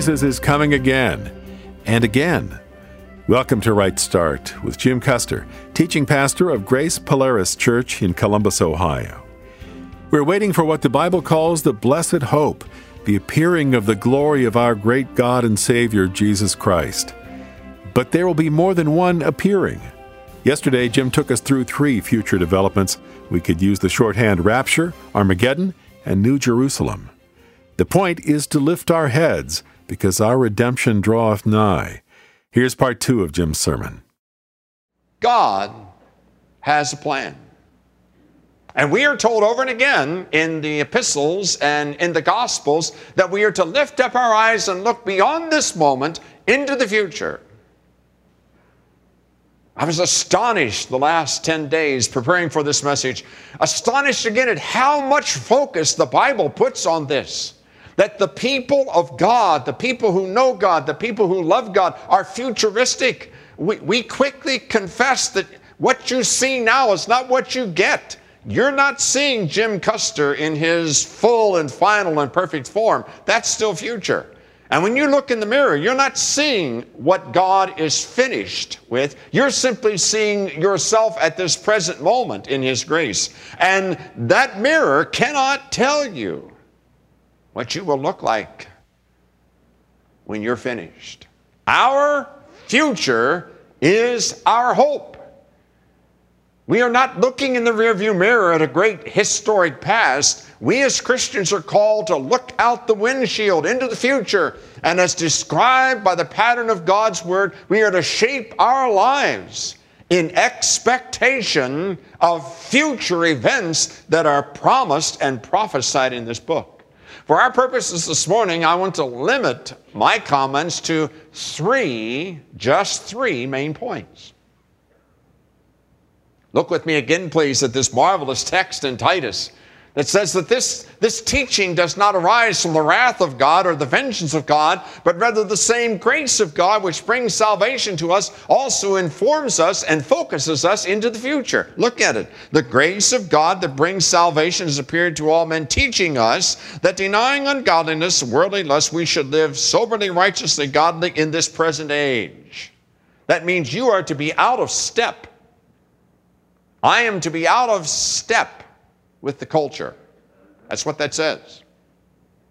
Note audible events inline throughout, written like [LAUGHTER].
Jesus is coming again and again. Welcome to Right Start with Jim Custer, teaching pastor of Grace Polaris Church in Columbus, Ohio. We're waiting for what the Bible calls the blessed hope, the appearing of the glory of our great God and Savior, Jesus Christ. But there will be more than one appearing. Yesterday, Jim took us through three future developments. We could use the shorthand Rapture, Armageddon, and New Jerusalem. The point is to lift our heads, because our redemption draweth nigh. Here's part two of Jim's sermon. God has a plan. And we are told over and again in the epistles and in the gospels that we are to lift up our eyes and look beyond this moment into the future. I was astonished the last 10 days preparing for this message, astonished again at how much focus the Bible puts on this. That the people of God, the people who know God, the people who love God, are futuristic. We, we quickly confess that what you see now is not what you get. You're not seeing Jim Custer in his full and final and perfect form. That's still future. And when you look in the mirror, you're not seeing what God is finished with. You're simply seeing yourself at this present moment in His grace. And that mirror cannot tell you what you will look like when you're finished. Our future is our hope. We are not looking in the rearview mirror at a great historic past. We as Christians are called to look out the windshield into the future. And as described by the pattern of God's Word, we are to shape our lives in expectation of future events that are promised and prophesied in this book. For our purposes this morning, I want to limit my comments to three, just three main points. Look with me again, please, at this marvelous text in Titus that says that this, this teaching does not arise from the wrath of God or the vengeance of God, but rather the same grace of God which brings salvation to us also informs us and focuses us into the future. Look at it. The grace of God that brings salvation has appeared to all men, teaching us that denying ungodliness worldly lust, we should live soberly, righteously, godly in this present age. That means you are to be out of step I am to be out of step with the culture. That's what that says.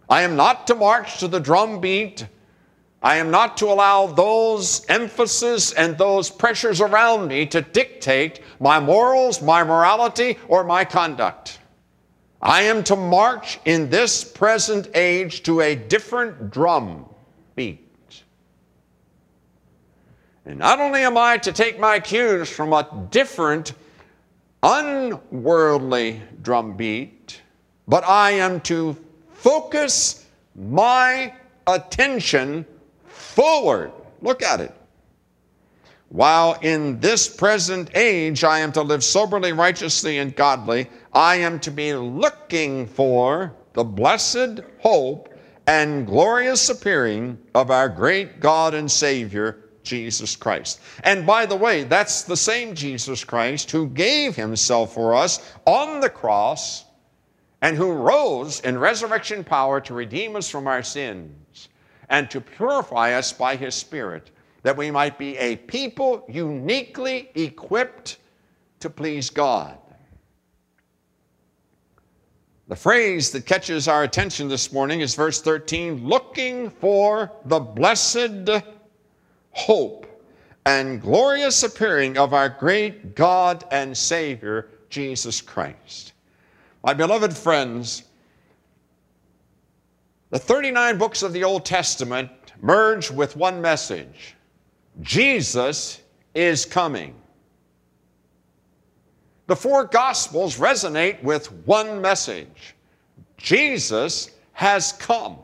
I am not to march to the drum beat. I am not to allow those emphasis and those pressures around me to dictate my morals, my morality, or my conduct. I am to march in this present age to a different drum beat. And not only am I to take my cues from a different unworldly drumbeat, but I am to focus my attention forward. Look at it. While in this present age I am to live soberly, righteously, and godly, I am to be looking for the blessed hope and glorious appearing of our great God and Savior, Jesus Christ. And by the way, that's the same Jesus Christ who gave himself for us on the cross and who rose in resurrection power to redeem us from our sins and to purify us by his Spirit, that we might be a people uniquely equipped to please God. The phrase that catches our attention this morning is verse 13 looking for the blessed hope and glorious appearing of our great God and Savior, Jesus Christ. My beloved friends, the 39 books of the Old Testament merge with one message Jesus is coming. The four Gospels resonate with one message Jesus has come.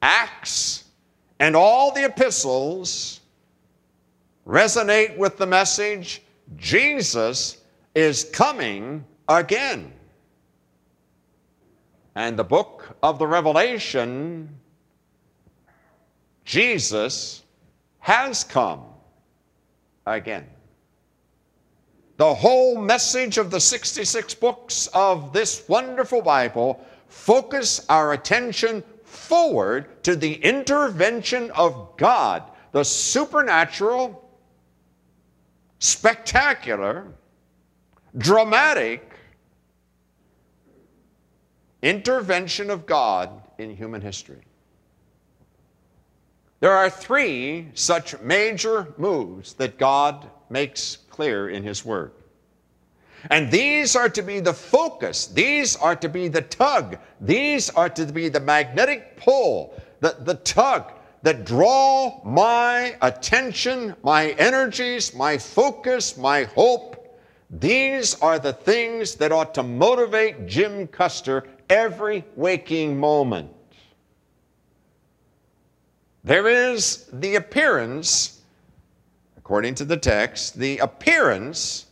Acts and all the epistles resonate with the message Jesus is coming again. And the book of the Revelation, Jesus has come again. The whole message of the 66 books of this wonderful Bible focus our attention forward to the intervention of God, the supernatural, spectacular, dramatic intervention of God in human history. There are three such major moves that God makes clear in His Word. And these are to be the focus, these are to be the tug, these are to be the magnetic pull, the, the tug that draw my attention, my energies, my focus, my hope. These are the things that ought to motivate Jim Custer every waking moment. There is the appearance, according to the text, the appearance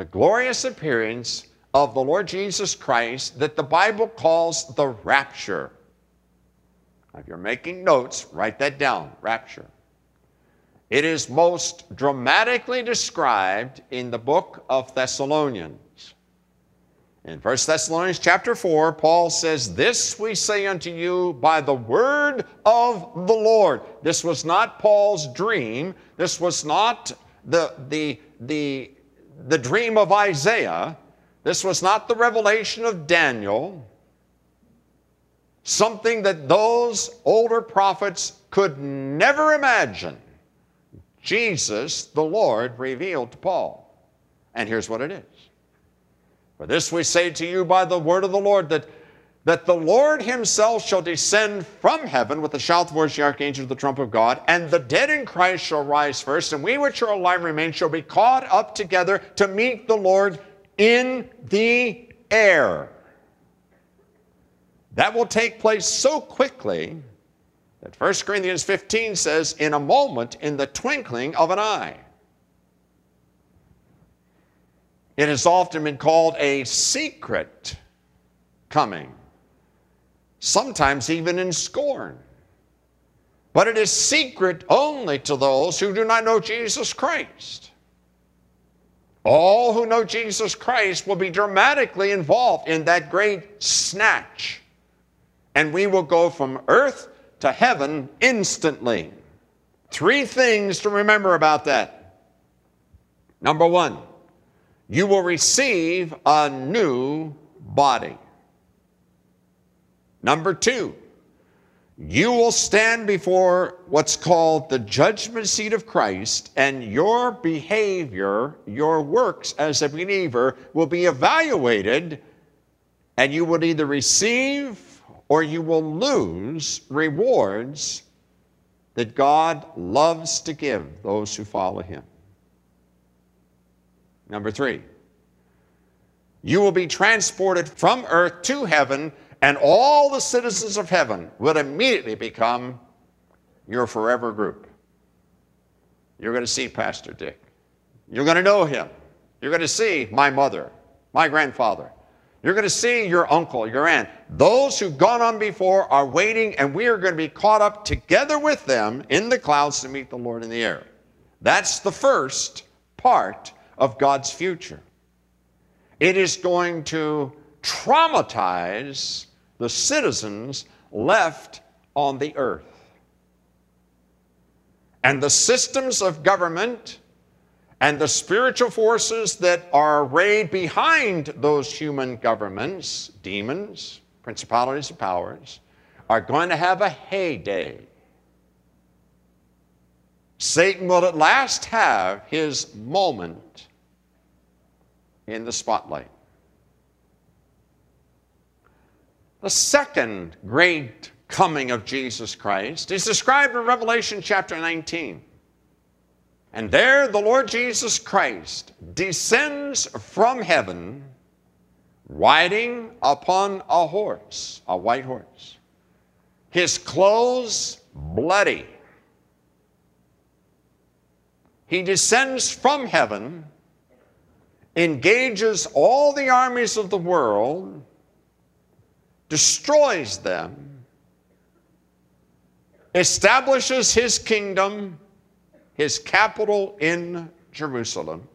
the glorious appearance of the Lord Jesus Christ that the Bible calls the rapture. If you're making notes, write that down rapture. It is most dramatically described in the book of Thessalonians. In 1 Thessalonians chapter 4, Paul says, This we say unto you by the word of the Lord. This was not Paul's dream. This was not the, the, the the dream of Isaiah. This was not the revelation of Daniel. Something that those older prophets could never imagine. Jesus, the Lord, revealed to Paul. And here's what it is. For this we say to you by the word of the Lord that that the Lord himself shall descend from heaven with the shout, the voice of the archangel, the trump of God, and the dead in Christ shall rise first, and we which are alive remain shall be caught up together to meet the Lord in the air. That will take place so quickly that 1 Corinthians 15 says, in a moment, in the twinkling of an eye. It has often been called a secret coming sometimes even in scorn. But it is secret only to those who do not know Jesus Christ. All who know Jesus Christ will be dramatically involved in that great snatch. And we will go from earth to heaven instantly. Three things to remember about that. Number one, you will receive a new body. Number two, you will stand before what's called the judgment seat of Christ, and your behavior, your works as a believer will be evaluated, and you will either receive or you will lose rewards that God loves to give those who follow Him. Number three, you will be transported from earth to heaven and all the citizens of heaven will immediately become your forever group. You're going to see Pastor Dick. You're going to know him. You're going to see my mother, my grandfather. You're going to see your uncle, your aunt. Those who've gone on before are waiting, and we are going to be caught up together with them in the clouds to meet the Lord in the air. That's the first part of God's future. It is going to traumatize the citizens left on the earth. And the systems of government and the spiritual forces that are arrayed behind those human governments, demons, principalities, and powers, are going to have a heyday. Satan will at last have his moment in the spotlight. The second great coming of Jesus Christ is described in Revelation chapter 19. And there the Lord Jesus Christ descends from heaven riding upon a horse, a white horse. His clothes bloody. He descends from heaven, engages all the armies of the world, destroys them, establishes his kingdom, his capital in Jerusalem,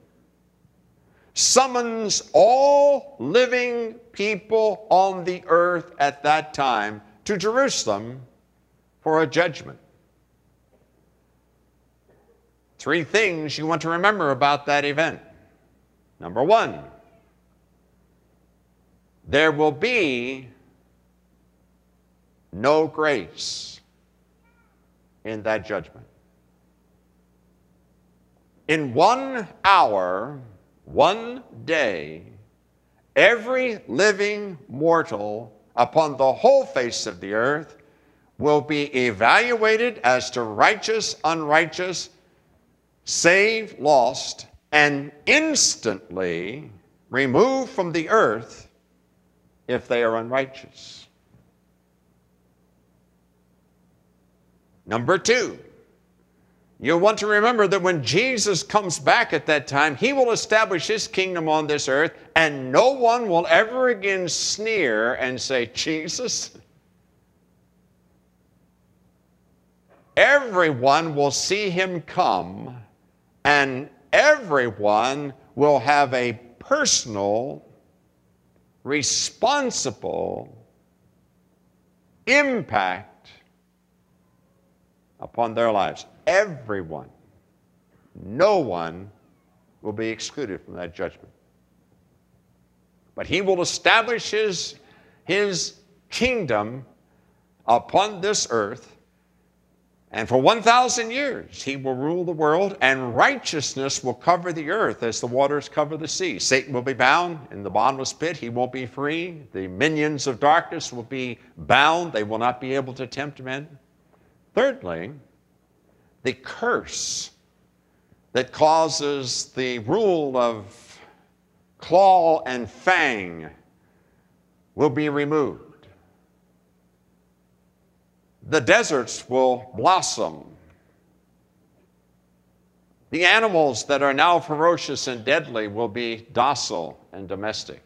summons all living people on the earth at that time to Jerusalem for a judgment. Three things you want to remember about that event. Number one, there will be no grace in that judgment. In one hour, one day, every living mortal upon the whole face of the earth will be evaluated as to righteous, unrighteous, saved, lost, and instantly removed from the earth if they are unrighteous. Number two, you'll want to remember that when Jesus comes back at that time, he will establish his kingdom on this earth, and no one will ever again sneer and say, Jesus. Everyone will see him come, and everyone will have a personal, responsible impact upon their lives. Everyone. No one will be excluded from that judgment. But he will establish his, his kingdom upon this earth and for 1,000 years, he will rule the world, and righteousness will cover the earth as the waters cover the sea. Satan will be bound in the bottomless pit. He won't be free. The minions of darkness will be bound. They will not be able to tempt men. Thirdly, the curse that causes the rule of claw and fang will be removed the deserts will blossom. The animals that are now ferocious and deadly will be docile and domestic.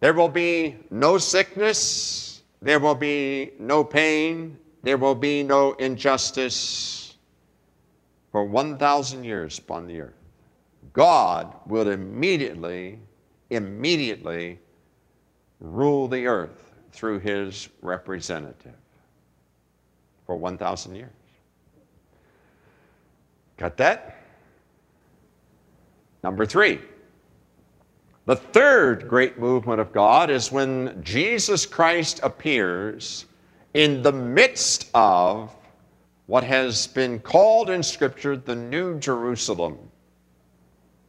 There will be no sickness, there will be no pain, there will be no injustice for 1,000 years upon the earth. God will immediately, immediately rule the earth through his representative for 1,000 years. Got that? Number three. The third great movement of God is when Jesus Christ appears in the midst of what has been called in Scripture the New Jerusalem.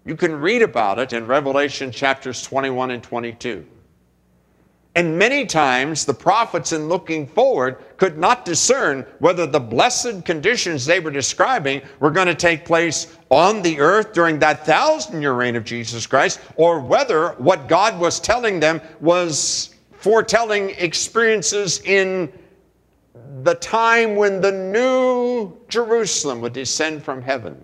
You can read about it in Revelation chapters 21 and 22. And many times the prophets, in looking forward, could not discern whether the blessed conditions they were describing were going to take place on the earth during that thousand year reign of Jesus Christ, or whether what God was telling them was foretelling experiences in the time when the new Jerusalem would descend from heaven.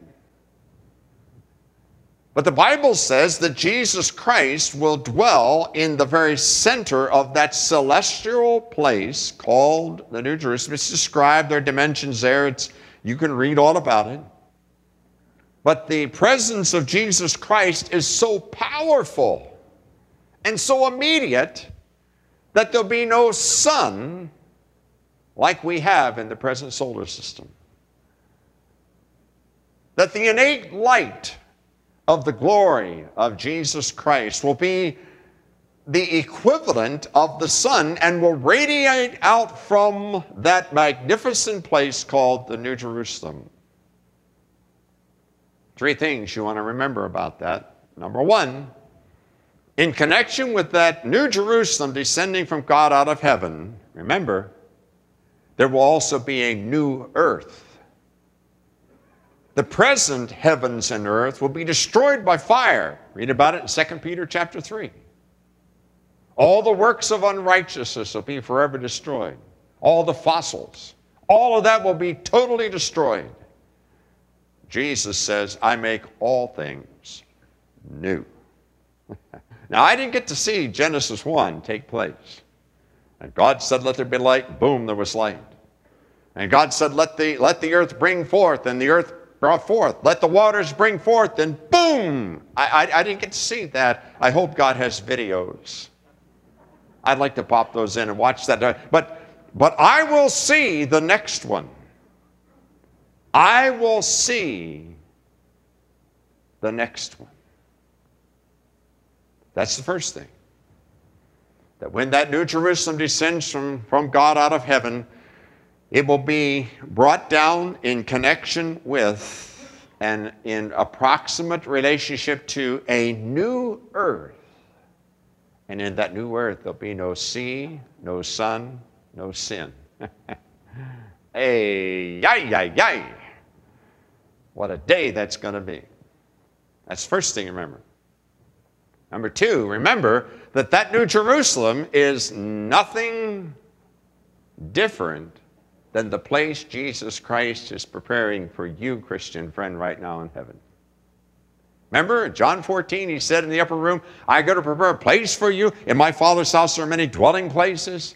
But the Bible says that Jesus Christ will dwell in the very center of that celestial place called the New Jerusalem. It's described, there are dimensions there. It's, you can read all about it. But the presence of Jesus Christ is so powerful and so immediate that there'll be no sun like we have in the present solar system. That the innate light of the glory of Jesus Christ will be the equivalent of the sun and will radiate out from that magnificent place called the New Jerusalem. Three things you want to remember about that. Number one, in connection with that New Jerusalem descending from God out of heaven, remember, there will also be a new earth the present heavens and earth will be destroyed by fire. Read about it in 2 Peter chapter 3. All the works of unrighteousness will be forever destroyed. All the fossils, all of that will be totally destroyed. Jesus says, I make all things new. [LAUGHS] now, I didn't get to see Genesis 1 take place. And God said, Let there be light. Boom, there was light. And God said, Let the, let the earth bring forth. And the earth brought forth. Let the waters bring forth, and boom! I, I, I, didn't get to see that. I hope God has videos. I'd like to pop those in and watch that. Uh, but, but I will see the next one. I will see the next one. That's the first thing. That when that New Jerusalem descends from, from God out of heaven, it will be brought down in connection with and in approximate relationship to a new earth. And in that new earth, there'll be no sea, no sun, no sin. [LAUGHS] hey, yay, yay, yay. What a day that's going to be. That's the first thing remember. Number two, remember that that New Jerusalem is nothing different than the place Jesus Christ is preparing for you, Christian friend, right now in heaven. Remember, John 14, he said in the upper room, I go to prepare a place for you. In my Father's house there are many dwelling places.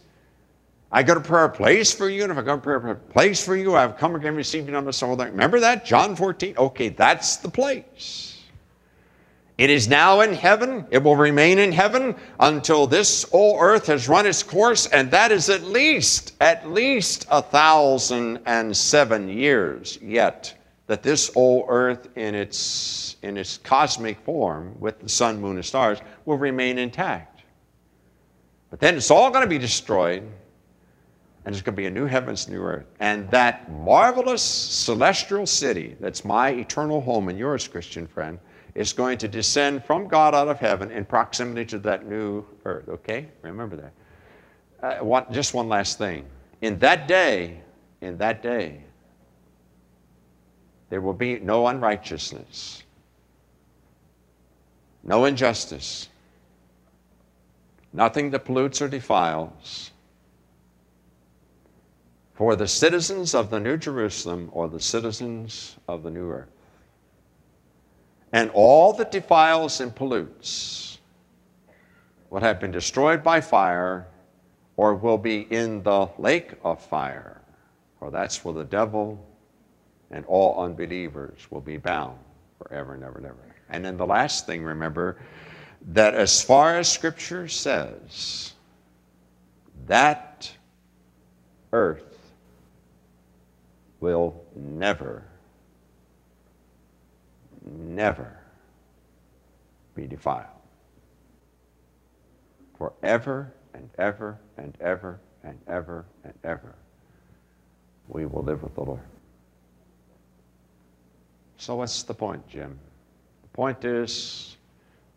I go to prepare a place for you, and if I go to prepare a place for you, I've come again, received you on the soul. Remember that? John 14? Okay, that's the place. It is now in heaven. It will remain in heaven until this old earth has run its course, and that is at least, at least a thousand and seven years yet that this old earth in its, in its cosmic form with the sun, moon, and stars will remain intact. But then it's all going to be destroyed, and there's going to be a new heavens, new earth. And that marvelous celestial city that's my eternal home and yours, Christian friend, is going to descend from God out of heaven in proximity to that new earth. Okay? Remember that. Uh, what, just one last thing. In that day, in that day, there will be no unrighteousness, no injustice, nothing that pollutes or defiles. For the citizens of the New Jerusalem or the citizens of the New Earth and all that defiles and pollutes will have been destroyed by fire or will be in the lake of fire, for that's where the devil and all unbelievers will be bound forever and ever and ever. And then the last thing, remember, that as far as Scripture says, that earth will never never be defiled. Forever and ever and ever and ever and ever, we will live with the Lord. So, what's the point, Jim? The point is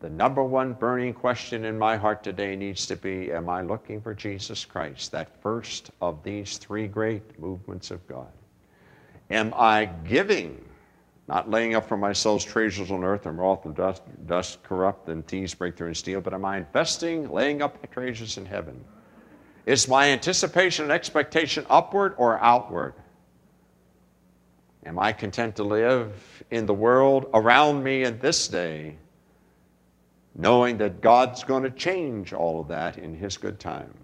the number one burning question in my heart today needs to be Am I looking for Jesus Christ, that first of these three great movements of God? Am I giving not laying up for myself treasures on earth and moth and dust, dust corrupt and thieves break through and steal, but am I investing, laying up treasures in heaven? Is my anticipation and expectation upward or outward? Am I content to live in the world around me in this day, knowing that God's going to change all of that in His good time?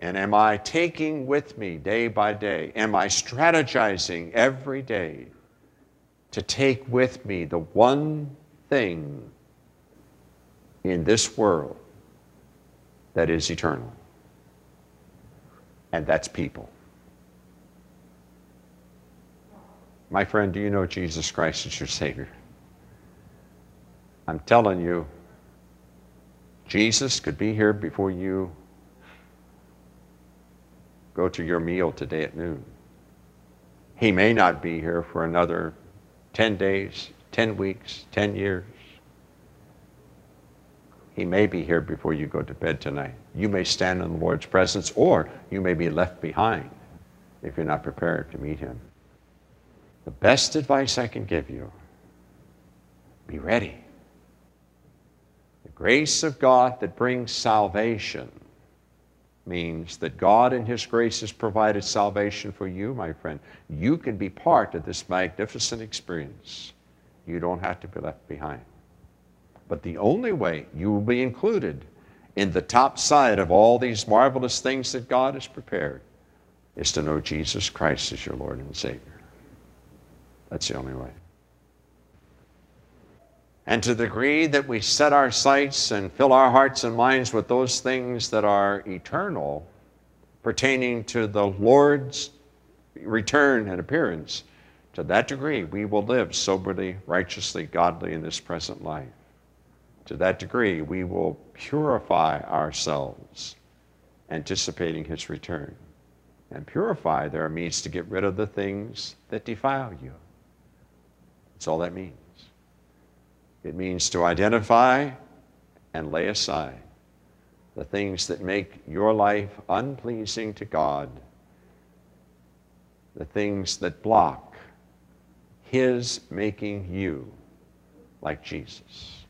And am I taking with me day by day? Am I strategizing every day to take with me the one thing in this world that is eternal, and that's people. My friend, do you know Jesus Christ is your Savior? I'm telling you, Jesus could be here before you go to your meal today at noon. He may not be here for another 10 days, 10 weeks, 10 years. He may be here before you go to bed tonight. You may stand in the Lord's presence, or you may be left behind if you're not prepared to meet Him. The best advice I can give you be ready. The grace of God that brings salvation means that God in His grace has provided salvation for you, my friend. You can be part of this magnificent experience. You don't have to be left behind. But the only way you will be included in the top side of all these marvelous things that God has prepared is to know Jesus Christ as your Lord and Savior. That's the only way. And to the degree that we set our sights and fill our hearts and minds with those things that are eternal, pertaining to the Lord's return and appearance, to that degree we will live soberly, righteously, godly in this present life. To that degree we will purify ourselves, anticipating His return. And purify there are means to get rid of the things that defile you. That's all that means. It means to identify and lay aside the things that make your life unpleasing to God, the things that block His making you like Jesus.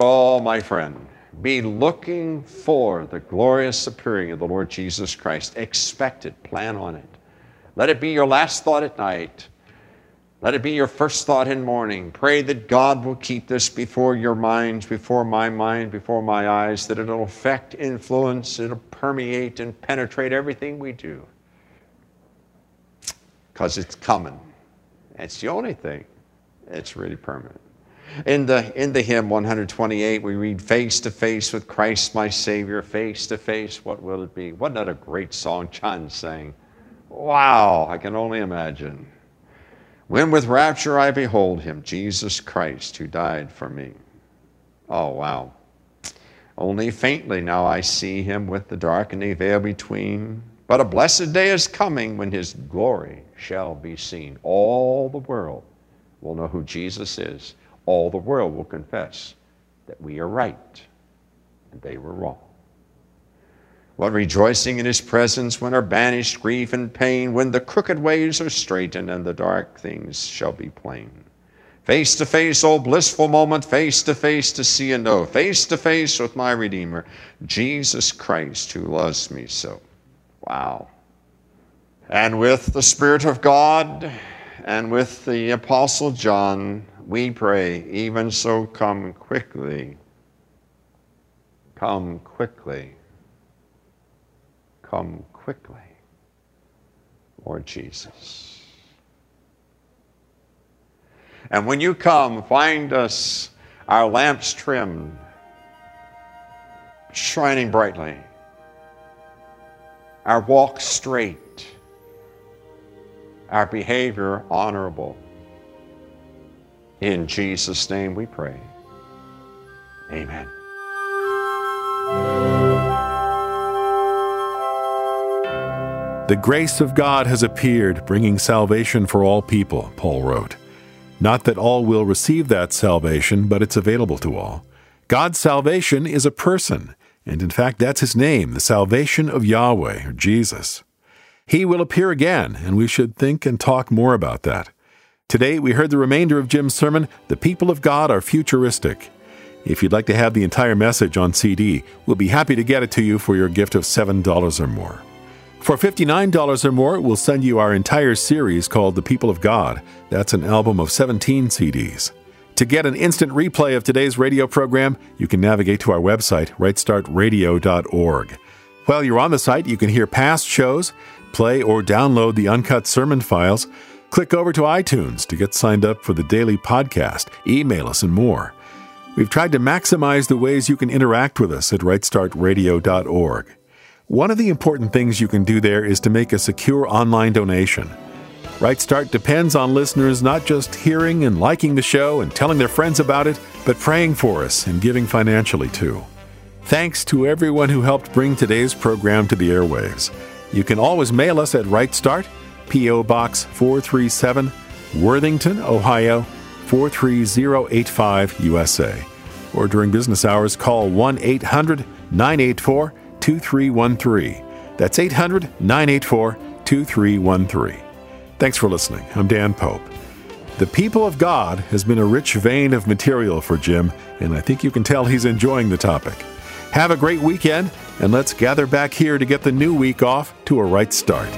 Oh, my friend, be looking for the glorious appearing of the Lord Jesus Christ. Expect it, plan on it. Let it be your last thought at night. Let it be your first thought in morning. Pray that God will keep this before your minds, before my mind, before my eyes, that it'll affect, influence, it'll permeate and penetrate everything we do. Because it's coming. It's the only thing that's really permanent. In the, in the hymn 128, we read, Face to face with Christ my Savior, face to face, what will it be? Wasn't that a great song John sang? Wow, I can only imagine. When with rapture I behold him, Jesus Christ, who died for me. Oh, wow. Only faintly now I see him with the darkening veil between. But a blessed day is coming when his glory shall be seen. All the world will know who Jesus is. All the world will confess that we are right and they were wrong. What rejoicing in his presence when are banished grief and pain, when the crooked ways are straightened and the dark things shall be plain. Face to face, oh blissful moment, face to face to see and know, face to face with my Redeemer, Jesus Christ, who loves me so. Wow. And with the Spirit of God and with the Apostle John, we pray, even so come quickly. Come quickly Come quickly, Lord Jesus. And when you come, find us our lamps trimmed, shining brightly, our walk straight, our behavior honorable. In Jesus' name we pray. Amen. The grace of God has appeared, bringing salvation for all people, Paul wrote. Not that all will receive that salvation, but it's available to all. God's salvation is a person, and in fact, that's his name, the salvation of Yahweh, or Jesus. He will appear again, and we should think and talk more about that. Today, we heard the remainder of Jim's sermon, The People of God Are Futuristic. If you'd like to have the entire message on CD, we'll be happy to get it to you for your gift of $7 or more. For $59 or more, we'll send you our entire series called The People of God. That's an album of 17 CDs. To get an instant replay of today's radio program, you can navigate to our website, rightstartradio.org. While you're on the site, you can hear past shows, play or download the uncut sermon files, click over to iTunes to get signed up for the daily podcast, email us, and more. We've tried to maximize the ways you can interact with us at rightstartradio.org. One of the important things you can do there is to make a secure online donation. Right Start depends on listeners not just hearing and liking the show and telling their friends about it, but praying for us and giving financially too. Thanks to everyone who helped bring today's program to the airwaves. You can always mail us at Right Start, P.O. Box 437, Worthington, Ohio 43085, USA. Or during business hours, call 1 800 984 2313. That's 800 984 2313. Thanks for listening. I'm Dan Pope. The People of God has been a rich vein of material for Jim, and I think you can tell he's enjoying the topic. Have a great weekend, and let's gather back here to get the new week off to a right start.